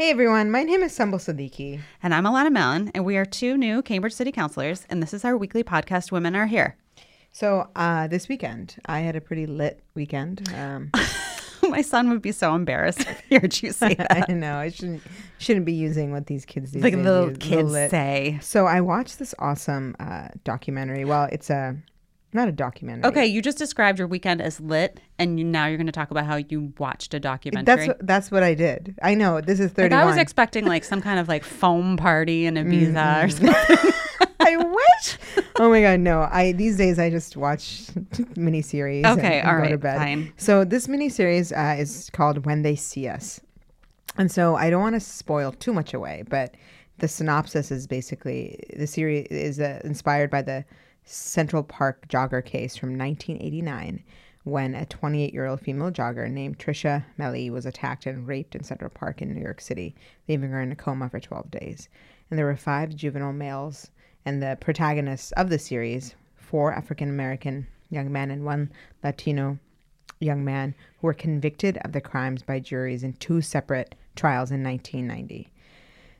Hey everyone, my name is Sumbul Siddiqui. And I'm Alanna Mallon, and we are two new Cambridge City Councilors, and this is our weekly podcast, Women Are Here. So uh, this weekend, I had a pretty lit weekend. Um, My son would be so embarrassed if he heard you say that. I know I shouldn't shouldn't be using what these kids these Like the kids say. So I watched this awesome uh, documentary. Well, it's a not a documentary. Okay, you just described your weekend as lit, and you, now you're going to talk about how you watched a documentary. That's what, that's what I did. I know this is like thirty I one. was expecting like some kind of like foam party in Ibiza or something. I wish. Oh my god, no! I these days I just watch miniseries. Okay, and, and all go to bed. fine. So this miniseries uh, is called When They See Us, and so I don't want to spoil too much away, but the synopsis is basically the series is uh, inspired by the Central Park jogger case from 1989. When a 28 year old female jogger named Trisha Meili was attacked and raped in Central Park in New York City, leaving her in a coma for 12 days. And there were five juvenile males and the protagonists of the series, four African American young men and one Latino young man, who were convicted of the crimes by juries in two separate trials in 1990.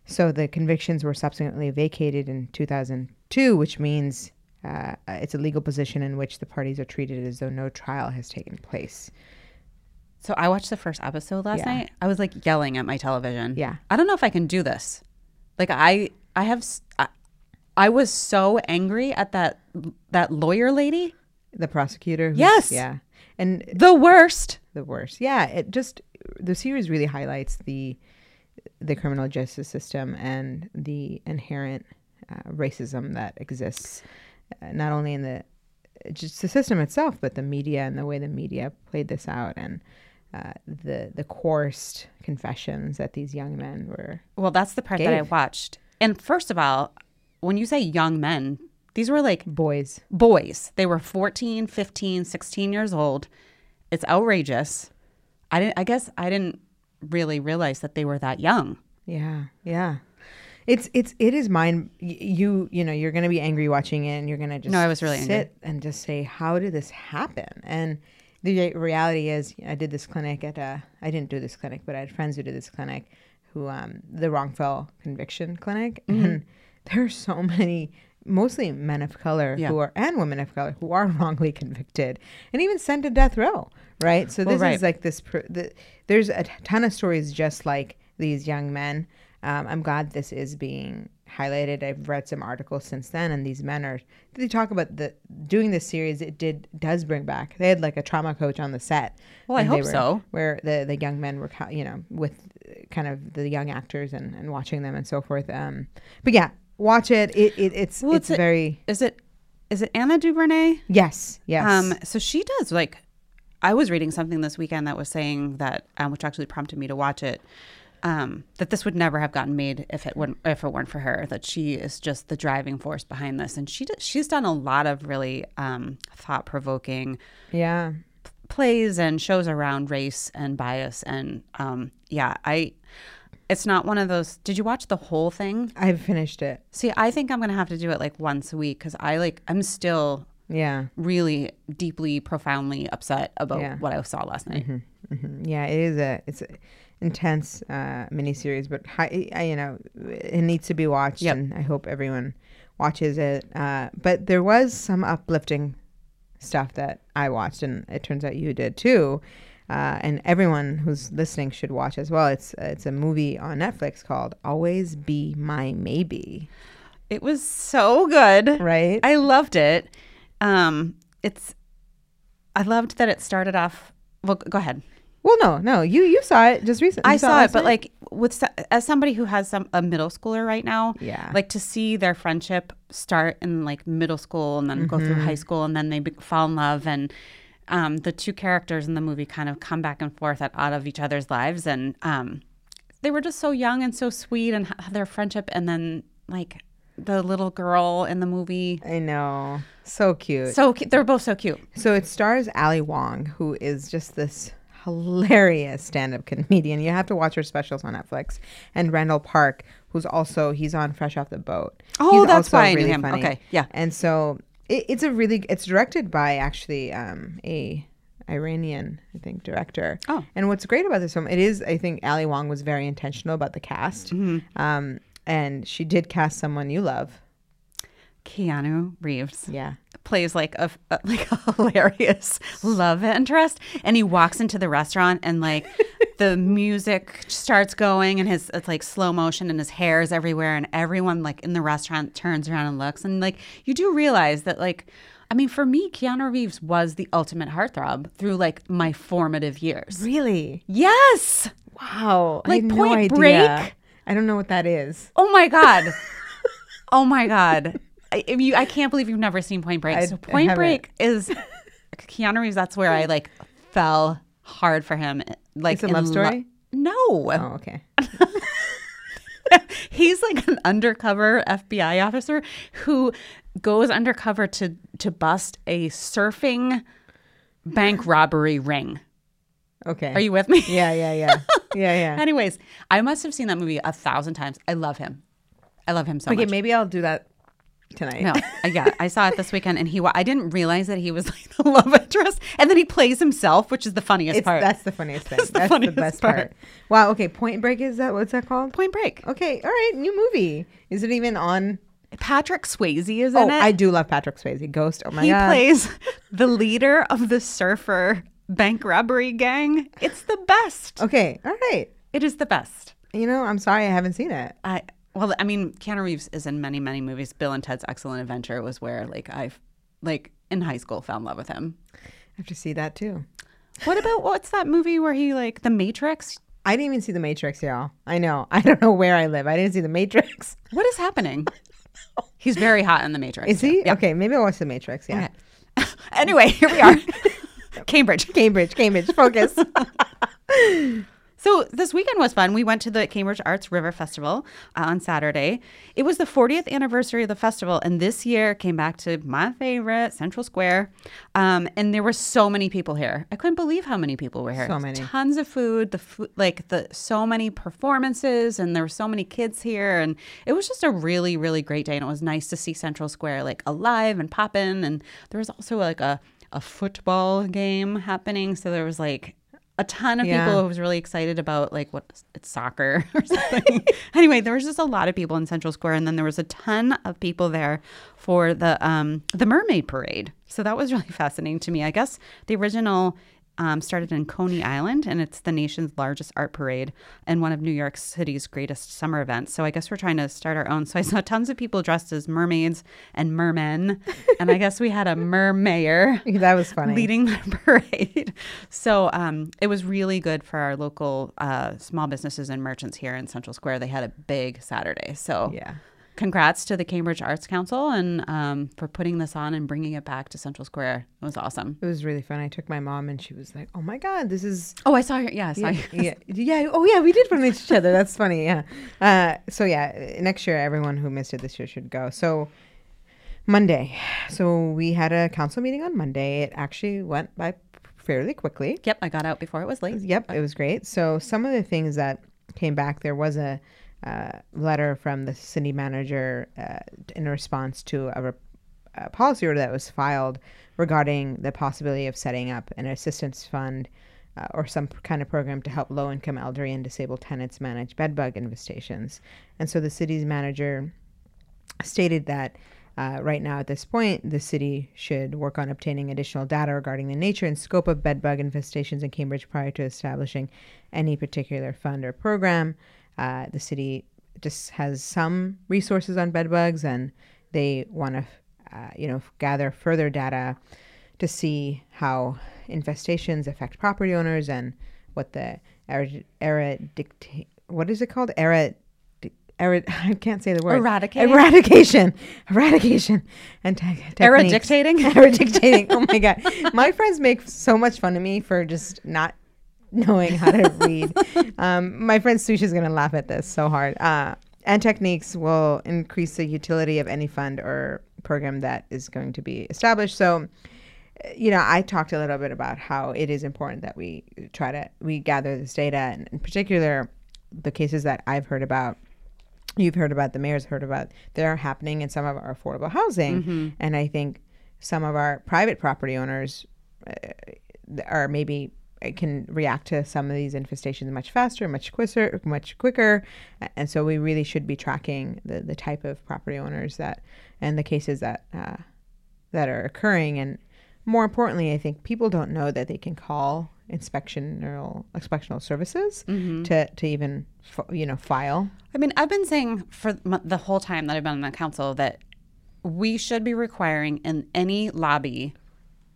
So the convictions were subsequently vacated in 2002, which means uh, it's a legal position in which the parties are treated as though no trial has taken place. So I watched the first episode last Yeah. night. I was like yelling at my television. Yeah. I don't know if I can do this. Like I, I have, I was so angry at that that lawyer lady. The prosecutor. who's- Yes. Yeah. And The worst. the worst. Yeah, it just the series really highlights the the criminal justice system and the inherent uh, racism that exists, not only in the just the system itself, but the media and the way the media played this out and. Uh, the the coerced confessions that these young men were Well, that's the part that I watched. And first of all, when you say young men, these were like boys. boys. They were 14, 15, 16 years old. It's outrageous. I didn't I guess I didn't really realize that they were that young. Yeah, yeah. It's it's it is mind you you know you're gonna be angry watching it and you're gonna just No, I was really sit angry. and just say how did this happen and the reality is I did this clinic at a I didn't do this clinic but I had friends who did this clinic who um the wrongful conviction clinic Mm-hmm. and there are so many mostly men of color Yeah. who are and women of color who are wrongly convicted and even sent to death row right so Well, this right. is like this pr- the, there's a ton of stories just like these young men um, i'm glad this is being highlighted. I've read some articles since then and these men are they talk about the doing this series it did does bring back they had like a trauma coach on the set. Well, I hope were- so. where the the young men were you know with kind of the young actors and, and watching them and so forth. Um but yeah watch it. It, it it's Well, it's it's a- very Is it is it Ava DuVernay? yes yes. Um, so she does like I was reading something this weekend that was saying that, um, which actually prompted me to watch it, um, that this would never have gotten made if it weren't if it weren't for her. That she is just the driving force behind this, and she she's done a lot of really um, thought provoking yeah plays and shows around race and bias, and um, yeah, I. It's not one of those. Did you watch the whole thing? i've finished it See, I think I'm gonna have to do it like once a week because I like I'm still yeah really deeply, profoundly upset about Yeah. what I saw last night. Mhm. Yeah, it is a it's a intense uh, miniseries, but hi, I, you know it needs to be watched, Yep. and I hope everyone watches it. Uh, but there was some uplifting stuff that I watched, and it turns out you did too. Uh, and everyone who's listening should watch as well. It's it's a movie on Netflix called "Always Be My Maybe." It was so good. Right? I loved it. Um, it's I loved that it started off. Well, go ahead. well, no, no, you you saw it just recently. I You saw it, last but like with as somebody who has some a middle schooler right now, Yeah. like to see their friendship start in like middle school and then go through Mm-hmm. high school and then they be- fall in love and um, the two characters in the movie kind of come back and forth at, out of each other's lives and um, they were just so young and so sweet and their friendship and then like the little girl in the movie I know, so cute. so cu- they're both so cute So it stars Ali Wong, who is just this hilarious stand-up comedian. You have to watch her specials on Netflix. And Randall Park, who's also he's on Fresh Off the Boat. Oh, He's that's why I knew him. Okay, yeah. And so it, it's a really it's directed by actually um, a Iranian, I think, director. Oh. And what's great about this film, it is, I think, Ali Wong was very intentional about the cast. Um, and she did cast someone you love. Keanu Reeves Yeah. plays like a like a hilarious love interest, and he walks into the restaurant and like the music starts going, and his it's like slow motion, and his hair is everywhere, and everyone like in the restaurant turns around and looks, and like you do realize that like. I mean, for me, Keanu Reeves was the ultimate heartthrob through like my formative years. Really? Yes. Wow. Like Point no. Break? I don't know what that is. Oh my god. oh my god. I, you, I can't believe you've never seen Point Break. I- so Point. Break is Keanu Reeves. That's where I like fell hard for him. Like It's a love lo- story? no, Oh, okay. he's like an undercover FBI officer who goes undercover to to bust a surfing bank robbery ring. Okay. Are you with me? Yeah, yeah, yeah. Yeah, yeah. Anyways, I must have seen that movie a thousand times. I love him. I love him so much. okay, much. maybe I'll do that tonight. No, yeah, I saw it this weekend, and he. wa- I didn't realize that he was like the love interest, and then he plays himself, which is the funniest It's, part. that's the funniest thing. That's the funniest best part. part. Wow. Okay. Point Break is that what's that called? Point Break. Okay. All right. New movie. Is it even on? Patrick Swayze is Oh, in it. I do love Patrick Swayze. Ghost. Oh my God. he god. plays the leader of the surfer bank robbery gang. It's the best. Okay. All right. It is the best. You know, I'm sorry I haven't seen it. I well, I mean, Keanu Reeves is in many, many movies. Bill and Ted's Excellent Adventure was where, like, I've like, in high school, fell in love with him. I have to see that too. What about what's that movie where he like The Matrix? I didn't even see The Matrix, y'all. I know. I don't know where I live. I didn't see The Matrix. What is happening? He's very hot in The Matrix. Is he? Yeah. Okay. Maybe I'll watch The Matrix. Yeah. Okay. anyway, here we are. Cambridge. Cambridge. Cambridge. Focus. So this weekend was fun. We went to the Cambridge Arts River Festival uh, on Saturday. It was the 40th anniversary of the festival, and this year came back to my favorite, Central Square. Um, and there were so many people here. I couldn't believe how many people were here. So many. tons of food. The food, like the so many performances, and there were so many kids here, and it was just a really, really great day. And it was nice to see Central Square like alive and popping. And there was also like a a football game happening, so there was like a ton of Yeah. people who was really excited about like what it's soccer or something. anyway, there was just a lot of people in Central Square, and then there was a ton of people there for the um, the Mermaid Parade. So that was really fascinating to me. I guess the original um, started in Coney Island, and it's the nation's largest art parade and one of New York City's greatest summer events. So I guess we're trying to start our own. So I saw tons of people dressed as mermaids and mermen, and I guess we had a mermayor that was funny. leading the parade. So um, it was really good for our local uh, small businesses and merchants here in Central Square. They had a big Saturday. So Yeah. Congrats to the Cambridge Arts Council and um, for putting this on and bringing it back to Central Square. It was awesome. It was really fun. I took my mom and she was like, "Oh my god, this is Oh, I saw her. Yeah, I saw yeah, yeah, yeah. Oh yeah, we did run into each other. That's funny. Yeah. Uh, so yeah, next year, everyone who missed it this year should go. So Monday. So we had a council meeting on Monday. It actually went by fairly quickly. Yep, I got out before it was late. Yep, it was great. So some of the things that came back, there was a uh, letter from the city manager uh, in response to a, a policy order that was filed regarding the possibility of setting up an assistance fund uh, or some kind of program to help low-income elderly and disabled tenants manage bedbug infestations. And so the city's manager stated that uh, right now, at this point, the city should work on obtaining additional data regarding the nature and scope of bedbug infestations in Cambridge prior to establishing any particular fund or program. Uh, the city just has some resources on bedbugs, and they want to, uh, you know, gather further data to see how infestations affect property owners and what the era, era dictate. What is it called? Era. Era, I can't say the word. Eradicate? Eradication. Eradication. And te- Era techniques. dictating? Era dictating. Oh my God. My friends make so much fun of me for just not knowing how to read. um, my friend Sushi's going to laugh at this so hard. Uh, and techniques will increase the utility of any fund or program that is going to be established. So, you know, I talked a little bit about how it is important that we try to we gather this data, and in particular, the cases that I've heard about. You've heard about the mayor's heard about. They're happening in some of our affordable housing, and I think some of our private property owners, uh, are maybe it can react to some of these infestations much faster, much quicker, much quicker, and so we really should be tracking the the type of property owners that and the cases that uh, that are occurring, and more importantly, I think people don't know that they can call inspectional inspectional services to to even you know file. I mean, I've been saying for the whole time that I've been on the council that we should be requiring in any lobby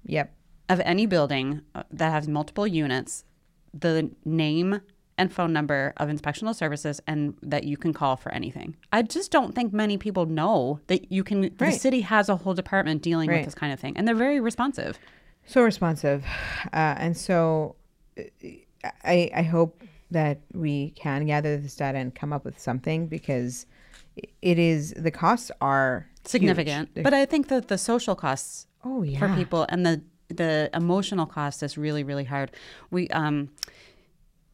Yep. Of any building uh, that has multiple units the name and phone number of inspectional services and that you can call for anything. I just don't think many people know that you can the city has a whole department dealing Right. with this kind of thing and they're very responsive. so responsive uh, and so uh, I, I hope that we can gather this data and come up with something because it is the costs are. Significant. But I think that the social costs oh yeah for people and the the emotional cost is really really hard. We um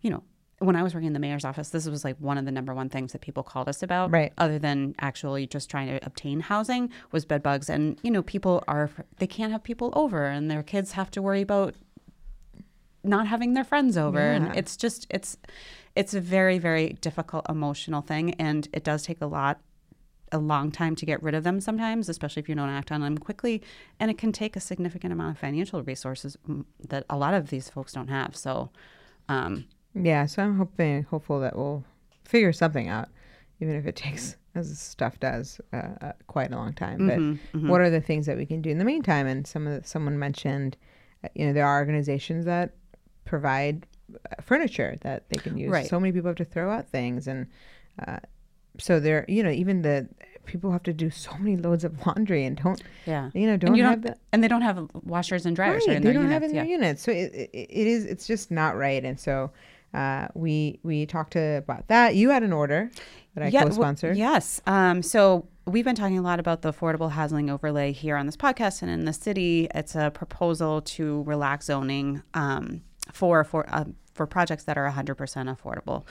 you know when i was working in the mayor's office this was like one of the number one things that people called us about. Right. other than actually just trying to obtain housing was bed bugs. And you know people are they can't have people over and their kids have to worry about not having their friends over. Yeah. and it's just it's it's a very very difficult emotional thing. And it does take a lot a long time to get rid of them sometimes, especially if you don't act on them quickly. And it can take a significant amount of financial resources mm, that a lot of these folks don't have. So, um, yeah so i'm hoping hopeful that we'll figure something out even if it takes as stuff does uh, uh, quite a long time but Mm-hmm, what are the things that we can do in the meantime and some of the, someone mentioned uh, you know there are organizations that provide uh, furniture that they can use Right. so many people have to throw out things and uh, so they're you know even the people have to do so many loads of laundry and don't yeah. you know don't and you have don't, the and they don't have washers and dryers. Right, in they their don't have it units. their units, so it, it, it is. It's just not right. And so uh, we we talked to about that. You had an order that I Yeah, well, co-sponsored. yes. Um, so we've been talking a lot about the affordable housing overlay here on this podcast and in the city. It's a proposal to relax zoning um, for for uh, for projects that are 100% affordable.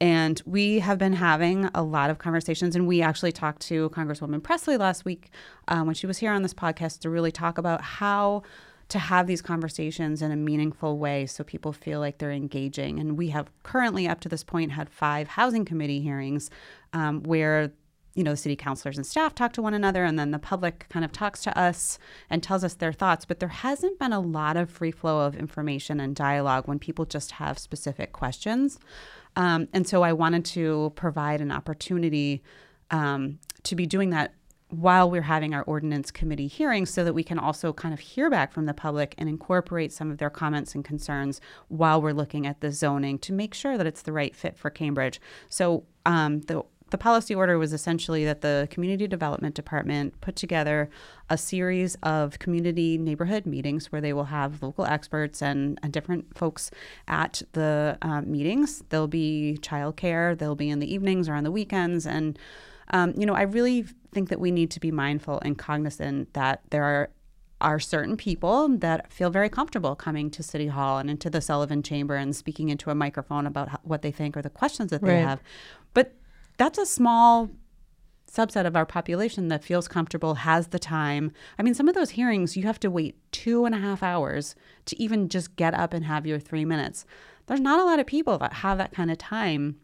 And we have been having a lot of conversations, and we actually talked to Congresswoman Presley last week um, when she was here on this podcast to really talk about how to have these conversations in a meaningful way so people feel like they're engaging. And we have currently, up to this point, had five housing committee hearings um, where you know city councilors and staff talk to one another and then the public kind of talks to us and tells us their thoughts but there hasn't been a lot of free flow of information and dialogue when people just have specific questions um, and so i wanted to provide an opportunity um, to be doing that while we're having our ordinance committee hearings so that we can also kind of hear back from the public and incorporate some of their comments and concerns while we're looking at the zoning to make sure that it's the right fit for Cambridge. So um, the the policy order was essentially that the community development department put together a series of community neighborhood meetings where they will have local experts and, and different folks at the uh, meetings. There'll be childcare, they'll be in the evenings or on the weekends, and um, you know, I really think that we need to be mindful and cognizant that there are are certain people that feel very comfortable coming to City Hall and into the Sullivan Chamber and speaking into a microphone about what they think or the questions that they Right. have. But that's a small subset of our population that feels comfortable, has the time. I mean, some of those hearings, you have to wait two and a half hours to even just get up and have your three minutes. There's not a lot of people that have that kind of time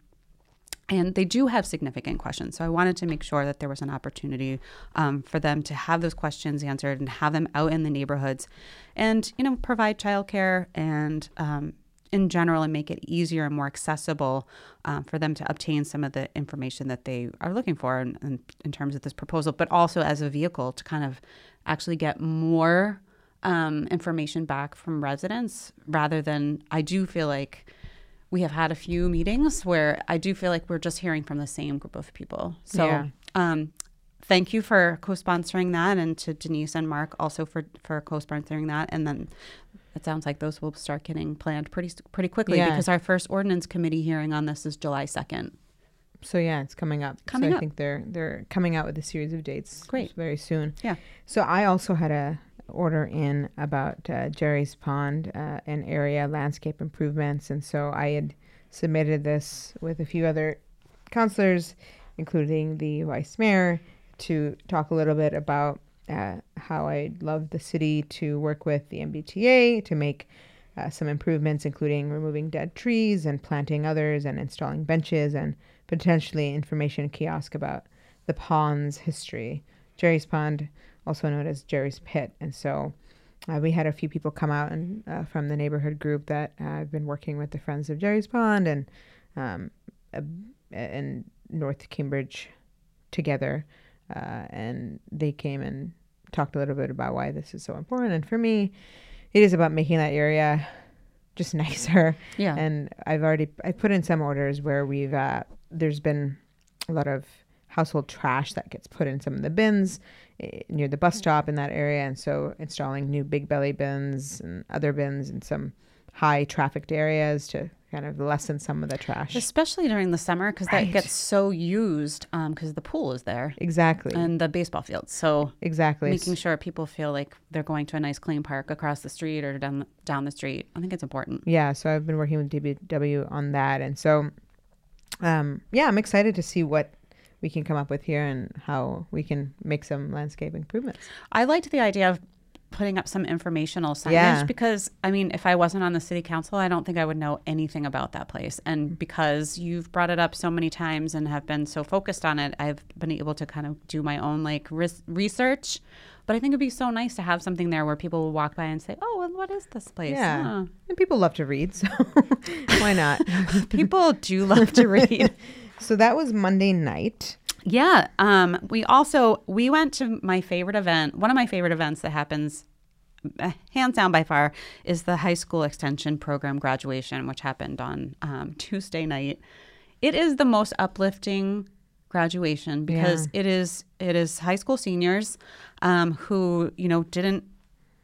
and they do have significant questions. So I wanted to make sure that there was an opportunity um, for them to have those questions answered and have them out in the neighborhoods, and you know provide childcare and um, in general and make it easier and more accessible uh, for them to obtain some of the information that they are looking for in, in, in terms of this proposal, but also as a vehicle to kind of actually get more um, information back from residents rather than I do feel like we have had a few meetings where I do feel like we're just hearing from the same group of people. So, Yeah. um, thank you for co-sponsoring that, and to Denise and Mark also for for co-sponsoring that. And then it sounds like those will start getting planned pretty pretty quickly Yeah. because our first ordinance committee hearing on this is July second. So yeah, it's coming up. Coming so I up. think they're they're coming out with a series of dates. Great. very soon. Yeah. So I also had a order in about uh, Jerry's Pond uh, and area landscape improvements, and so I had submitted this with a few other counselors, including the vice mayor, to talk a little bit about uh, how I'd love the city to work with the MBTA to make uh, some improvements, including removing dead trees and planting others, and installing benches and potentially information kiosk about the pond's history. Jerry's Pond, also known as Jerry's Pit, and so. Uh, we had a few people come out and uh, from the neighborhood group that uh, I've been working with the Friends of Jerry's Pond and um, and North Cambridge together, uh, and they came and talked a little bit about why this is so important. And for me, it is about making that area just nicer. Yeah. And I've already I put in some orders where we've uh, there's been a lot of household trash that gets put in some of the bins eh, near the bus stop in that area, and so installing new big belly bins and other bins in some high trafficked areas to kind of lessen some of the trash. Especially during the summer because Right. that gets so used because the pool is there Exactly. and the baseball field. So exactly. making sure people feel like they're going to a nice clean park across the street or down down the street. I think it's important. yeah so i've been working with DPW on that and so um, yeah i'm excited to see what we can come up with here and how we can make some landscape improvements I liked the idea of putting up some informational signage Yeah. because I mean, if I wasn't on the city council, I don't think I would know anything about that place. And because you've brought it up so many times and have been so focused on it, I've been able to kind of do my own like ris- research. But I think it'd be so nice to have something there where people will walk by and say, "Oh, and what is this place?" yeah Huh. and people love to read so why not People do love to read. so that was monday night Yeah. Um, we also we went to my favorite event. One of my favorite events that happens, uh, hands down by far, is the high school extension program graduation, which happened on um, Tuesday night. It is the most uplifting graduation because it is it is high school seniors um, who you know didn't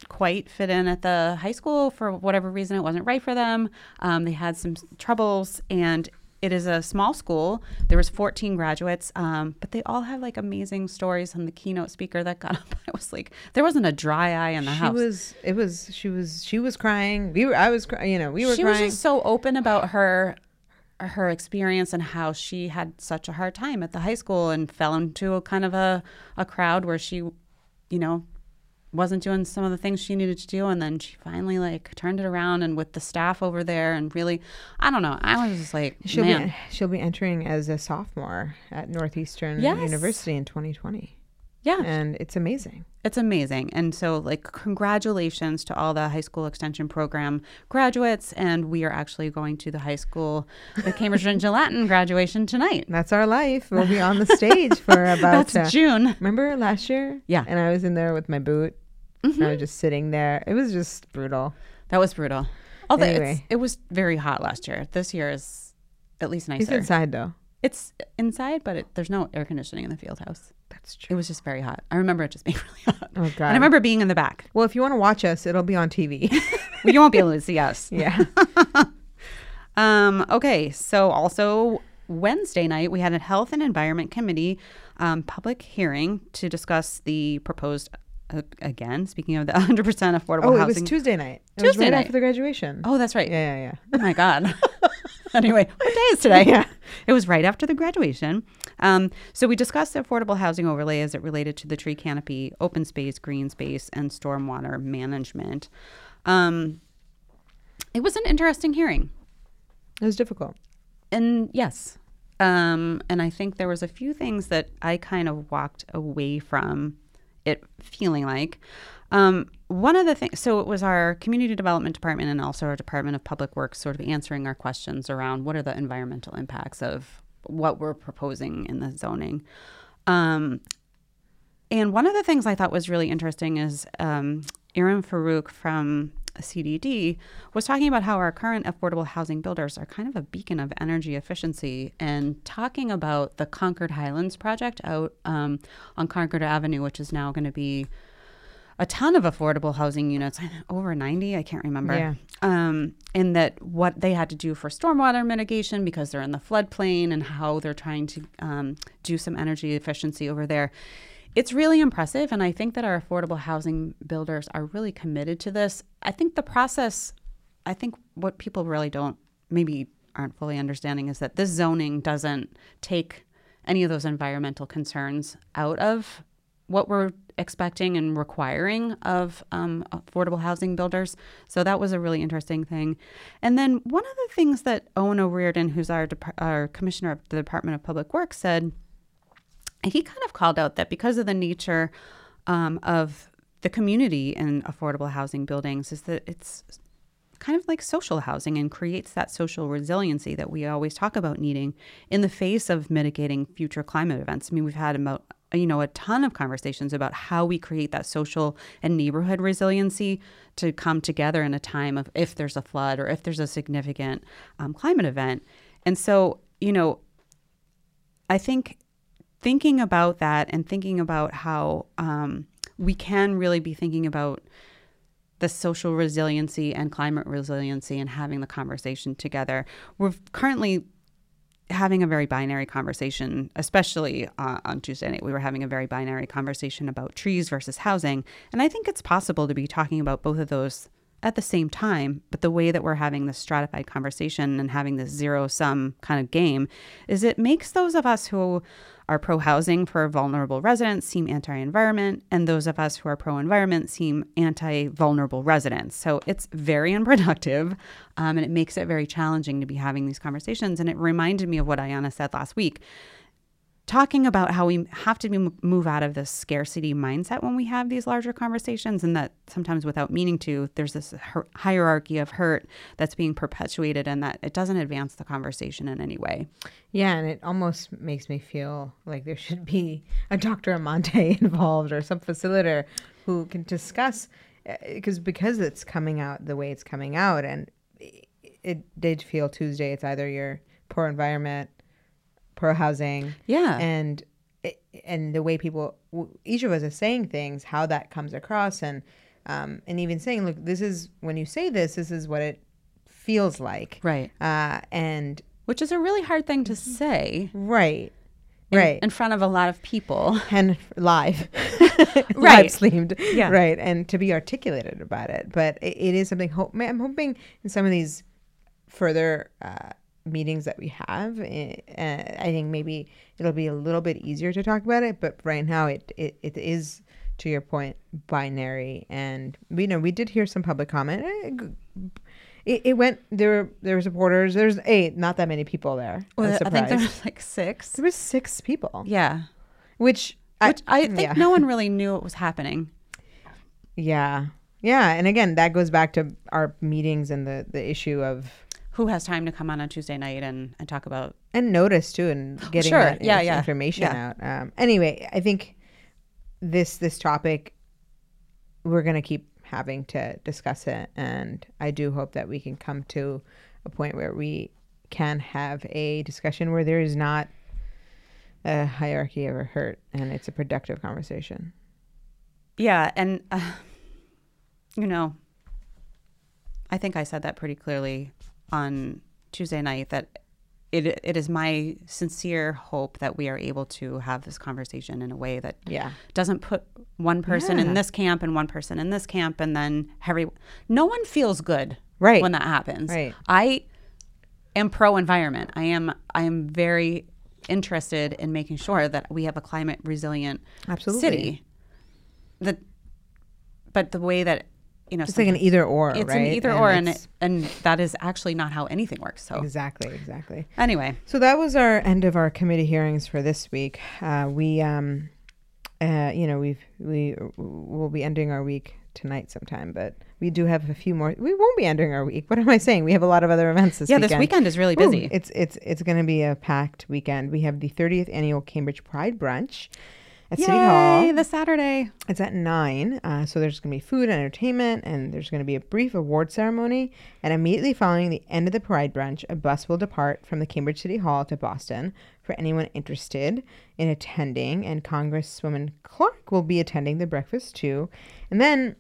quite fit in at the high school for whatever reason. It wasn't right for them. Um, they had some troubles, and it is a small school. There was 14 graduates, um, but they all have like amazing stories. And the keynote speaker that got up, I was like, there wasn't a dry eye in the she house. was it was she was she was crying we were i was crying you know we were she crying was just so open about her her experience and how she had such a hard time at the high school and fell into a kind of a, a crowd where she you know wasn't doing some of the things she needed to do and then she finally like turned it around and with the staff over there and really i don't know i was just like she'll man be she'll be entering as a sophomore at northeastern Yes. university in 2020 yeah and it's amazing It's amazing. And so, like, congratulations to all the high school extension program graduates. And we are actually going to the high school, the Cambridge Ginger Latin graduation tonight. That's our life. We'll be on the stage for about. That's uh, June. remember last year? Yeah. And I was in there with my boot. And I was just sitting there. It was just brutal. That was brutal. Although it's, Anyway. it was very hot last year. This year is at least He's It's inside though. It's inside, but it, there's no air conditioning in the field house. That's true. It was just very hot. I remember it just being really hot. Oh And god. I remember being in the back. well, if you want to watch us, it'll be on TV. you won't be able to see us. yeah. Um, okay, so also Wednesday night, we had a Health and Environment Committee um, public hearing to discuss the proposed, uh, again, speaking of the 100% affordable Oh, it housing. was Tuesday night. It was Tuesday right night. after the graduation. oh, that's right. Yeah, yeah, yeah. Oh my God. anyway, what day is today? Yeah. It was right after the graduation. Um, so we discussed the affordable housing overlay as it related to the tree canopy, open space, green space, and stormwater management. Um, it was an interesting hearing. It was difficult. And yes. Um, and I think there was a few things that I kind of walked away from it feeling like. Um, one of the things, so it was our community development department and also our Department of Public Works sort of answering our questions around what are the environmental impacts of what we're proposing in the zoning. Um, and one of the things I thought was really interesting is um, Iram Farooq from CDD was talking about how our current affordable housing builders are kind of a beacon of energy efficiency and talking about the Concord Highlands project out um, on Concord Avenue, which is now going to be a ton of affordable housing units, over 90, I can't remember. Yeah. Um, and that what they had to do for stormwater mitigation because they're in the floodplain and how they're trying to um, do some energy efficiency over there. It's really impressive. And I think that our affordable housing builders are really committed to this. I think the process, I think what people really don't, maybe aren't fully understanding is that this zoning doesn't take any of those environmental concerns out of what we're expecting and requiring of um, affordable housing builders. So that was a really interesting thing. And then one of the things that Owen O'Riordan, who's our, our commissioner of the Department of Public Works, said, he kind of called out that because of the nature um, of the community in affordable housing buildings, is that it's kind of like social housing and creates that social resiliency that we always talk about needing in the face of mitigating future climate events. I mean, we've had about you know a ton of conversations about how we create that social and neighborhood resiliency to come together in a time of if there's a flood or if there's a significant um, climate event and so you know i think thinking about that and thinking about how um, we can really be thinking about the social resiliency and climate resiliency and having the conversation together. We're currently having a very binary conversation, especially uh, on Tuesday night. We were having a very binary conversation about trees versus housing. And I think it's possible to be talking about both of those at the same time. But the way that we're having this stratified conversation and having this zero sum kind of game is it makes those of us who are pro housing for vulnerable residents seem anti environment, and those of us who are pro environment seem anti vulnerable residents. So it's very unproductive, um, and it makes it very challenging to be having these conversations. And it reminded me of what Ayanna said last week talking about how we have to be, move out of this scarcity mindset when we have these larger conversations, and that sometimes without meaning to, there's this hierarchy of hurt that's being perpetuated, and that it doesn't advance the conversation in any way. Yeah, and it almost makes me feel like there should be a Dr. Amante involved or some facilitator who can discuss because eh, because it's coming out the way it's coming out, and it did feel Tuesday. It's either your poor environment pro housing. Yeah. And and the way people each of us is saying things, how that comes across, and um, and even saying, look, this is when you say this, this is what it feels like, right? Uh, and which is a really hard thing to say, right? In, right. in front of a lot of people. And live. Right. live streamed. Yeah. Right. And to be articulated about it. But it, it is something hope i'm hoping in some of these further uh, meetings that we have. Eh, I think maybe it'll be a little bit easier to talk about it, but right now it, it, it is, to your point, binary. And we you know we did hear some public comment. Eh, it, it went there. were There were supporters. There's eight, not that many people there. Well, I think there was like six. There was six people. Yeah, which which I, I think yeah. no one really knew what was happening. Yeah, yeah, and again, that goes back to our meetings and the the issue of who has time to come on on Tuesday night and, and talk about and notice too and getting sure. that yeah, yeah. information yeah. out. Um, anyway, I think this this topic we're gonna keep having to discuss it, and I do hope that we can come to a point where we can have a discussion where there is not a hierarchy of a hurt and it's a productive conversation. Yeah, and uh, you know, I think I said that pretty clearly on Tuesday night that it it is my sincere hope that we are able to have this conversation in a way that yeah. doesn't put one person yeah. in this camp and one person in this camp and then every no one feels good right when that happens. Right. I am pro environment. I am I am very interested in making sure that we have a climate resilient Absolutely. city. That but the way that you know, it's like an either or. It's right? an either and or, and it, and that is actually not how anything works. So exactly, exactly. Anyway, so that was our end of our committee hearings for this week. Uh, we, um, uh, you know, we've we will be ending our week tonight sometime, but we do have a few more. We won't be ending our week. What am I saying? We have a lot of other events this yeah, weekend. this weekend is really busy. Ooh, it's it's it's going to be a packed weekend. We have the 30th annual Cambridge Pride brunch at Yay, City Hall. this Saturday. It's at nine. Uh, so there's going to be food and entertainment, and there's going to be a brief award ceremony. And immediately following the end of the Pride brunch, a bus will depart from the Cambridge City Hall to Boston for anyone interested in attending. And Congresswoman Clark will be attending the breakfast too. And then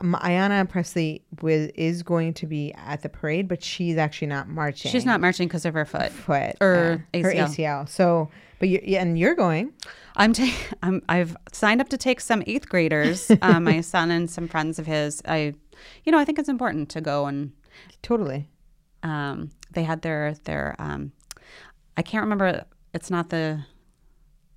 Ayanna Presley was, is going to be at the parade, but she's actually not marching. She's not marching because of her foot. Foot or uh, ACL. Her ACL. So, but you yeah, and you're going. I'm, ta- I'm I've signed up to take some eighth graders. uh, my son and some friends of his. I, you know, I think it's important to go and totally. Um, they had their their. Um, I can't remember. It's not the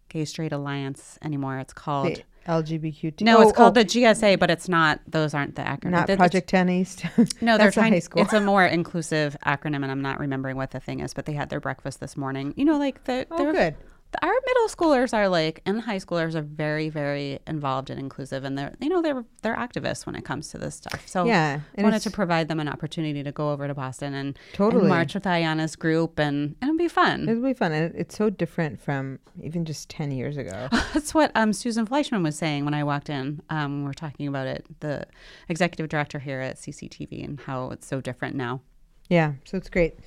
Gay Straight Alliance anymore. It's called. The, LGBTQ. No, Oh, it's called oh, the GSA, but it's not. Those aren't the acronyms. not Project Ten East. No, they're trying. high school. It's a more inclusive acronym, and I'm not remembering what the thing is. But they had their breakfast this morning. You know, like the oh, good. Our middle schoolers are like, and high schoolers are very, very involved and inclusive, and they're you know they're they're activists when it comes to this stuff. So Yeah, I wanted to provide them an opportunity to go over to Boston and, and Totally. march with Ayanna's group, and and it'll be fun. It'll be fun, and it's so different from even just ten years ago. That's what um, Susan Fleischman was saying when I walked in. Um, we are talking about it, the executive director here at CCTV, and how it's so different now. Yeah, so it's great.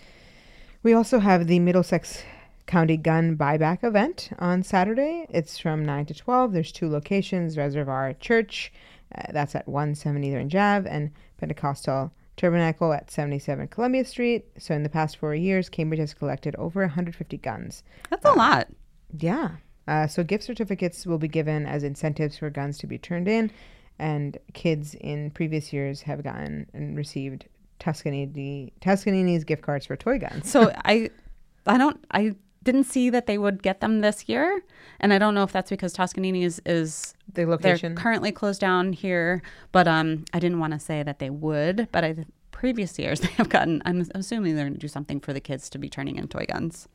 We also have the Middlesex County Gun Buyback event on Saturday. It's from 9 to 12. There's two locations Reservoir Church, uh, that's at 170 there in Jav, and Pentecostal Tabernacle at 77 Columbia Street. So, in the past four years, Cambridge has collected over 150 guns. That's a lot. Yeah. Uh, so gift certificates will be given as incentives for guns to be turned in, and kids in previous years have gotten and received Toscanini Toscanini's gift cards for toy guns. So I, I don't, I didn't see that they would get them this year, and I don't know if that's because Toscanini is is The they're currently closed down here, but um, I didn't want to say that they would, but I previous years they have gotten. I'm assuming they're going to do something for the kids to be turning in toy guns.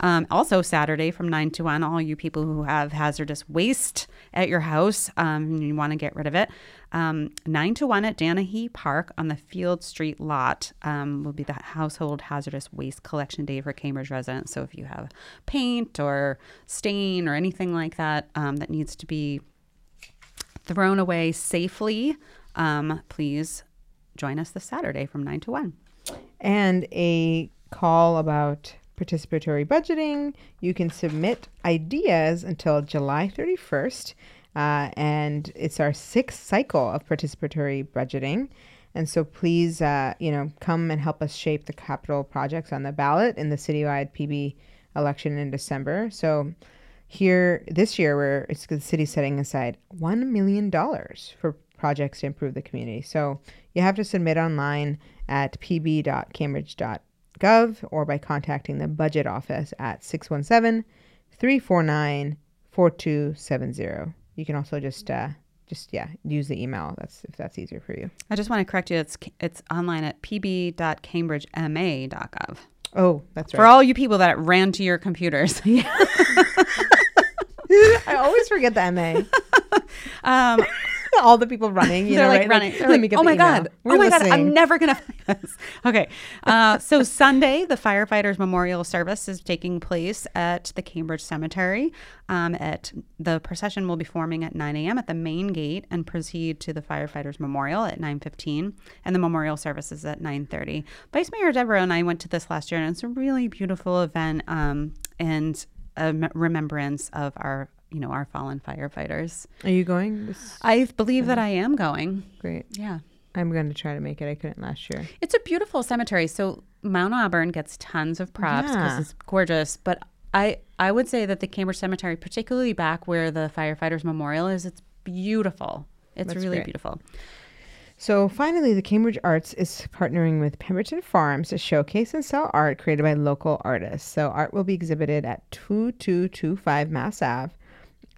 Um, also, Saturday from 9 to 1, all you people who have hazardous waste at your house um, and you want to get rid of it, um, 9 to 1 at Danahy Park on the Field Street lot um, will be the household hazardous waste collection day for Cambridge residents. So if you have paint or stain or anything like that um, that needs to be thrown away safely, um, please join us this Saturday from 9 to 1. and a call about participatory budgeting. You can submit ideas until July 31st, uh, and it's our sixth cycle of participatory budgeting. And so please, uh, you know, come and help us shape the capital projects on the ballot in the citywide PB election in December. So here this year, we're it's the city setting aside one million dollars for projects to improve the community. So you have to submit online at pb.cambridge.gov or by contacting the budget office at 617-349-4270. You can also just uh, just yeah use the email. That's if that's easier for you. I just want to correct you. It's it's online at pb.cambridgema.gov. Oh, that's right. For all you people that ran to your computers. I always forget the MA. Um, All the people running, you they're know, like right? running. They're let like, me get oh my email. god! We're oh my god! I'm never gonna find this. Okay, uh, so Sunday the firefighters memorial service is taking place at the Cambridge Cemetery. Um, at the procession will be forming at 9 a.m. at the main gate and proceed to the firefighters memorial at 9:15, and the memorial service is at 9:30. Vice Mayor Devereux and I went to this last year, and it's a really beautiful event um, and a m- remembrance of our you know our fallen firefighters. Are you going? This I believe that I am going. great. Yeah. I'm going to try to make it. I couldn't last year. It's a beautiful cemetery. So Mount Auburn gets tons of props because Yeah. it's gorgeous. But I I would say that the Cambridge Cemetery, particularly back where the firefighters memorial is, it's beautiful. It's That's really great. beautiful. So finally, the Cambridge Arts is partnering with Pemberton Farms to showcase and sell art created by local artists. So art will be exhibited at 2225 Mass Ave.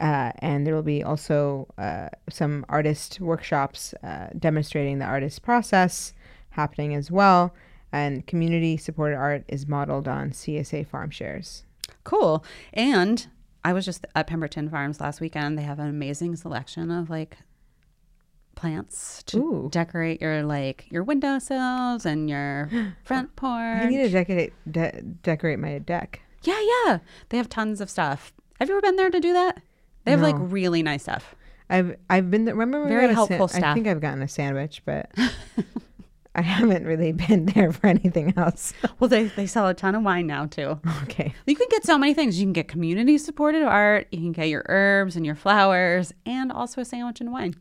Uh, and there will be also uh, some artist workshops uh, demonstrating the artist process happening as well. And community supported art is modeled on CSA farm shares. Cool. And I was just at Pemberton Farms last weekend. They have an amazing selection of like plants to Ooh. decorate your like your windowsills and your front porch. I need to decorate, de- decorate my deck. Yeah, yeah. They have tons of stuff. Have you ever been there to do that? They have like really nice stuff. I've I've been there. Remember, we Very got a helpful I staff. think I've gotten a sandwich, but I haven't really been there for anything else. Well, they, they sell a ton of wine now too. okay, You can get so many things. You can get community supported art, you can get your herbs and your flowers, and also a sandwich and wine.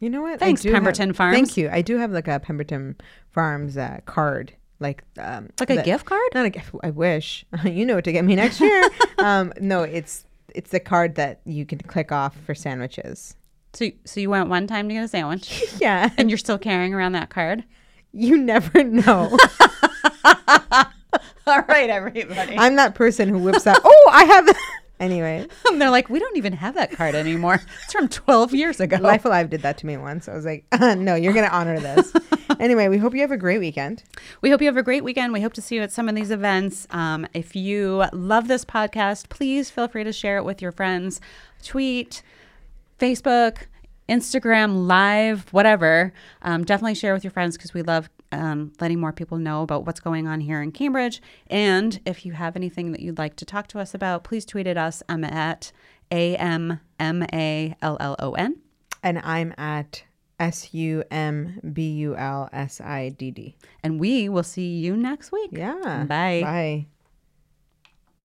you know what? I Thanks, do have- Pemberton Farms. Thank you. I do have like a Pemberton Farms uh, card, like um, Like a that- gift card? Not a gift. I wish you know what to get me next year. um, no, it's it's the card that you can click off for sandwiches. So, so you went one time to get a sandwich, Yeah, and you're still carrying around that card. you never know. All right, everybody. I'm that person who whips out. Oh, I have. Anyway, And they're like, we don't even have that card anymore. It's from 12 years ago. Life Alive did that to me once. I was like, no, you're going to honor this. anyway, we hope you have a great weekend. We hope you have a great weekend. We hope to see you at some of these events. Um, if you love this podcast, please feel free to share it with your friends. Tweet, Facebook, Instagram, live, whatever. Um, definitely share with your friends because we love um, letting more people know about what's going on here in Cambridge. And if you have anything that you'd like to talk to us about, please tweet at us. I'm at A M M A L L O N. And I'm at S U M B U L S I D D. And we will see you next week. Yeah. Bye. Bye.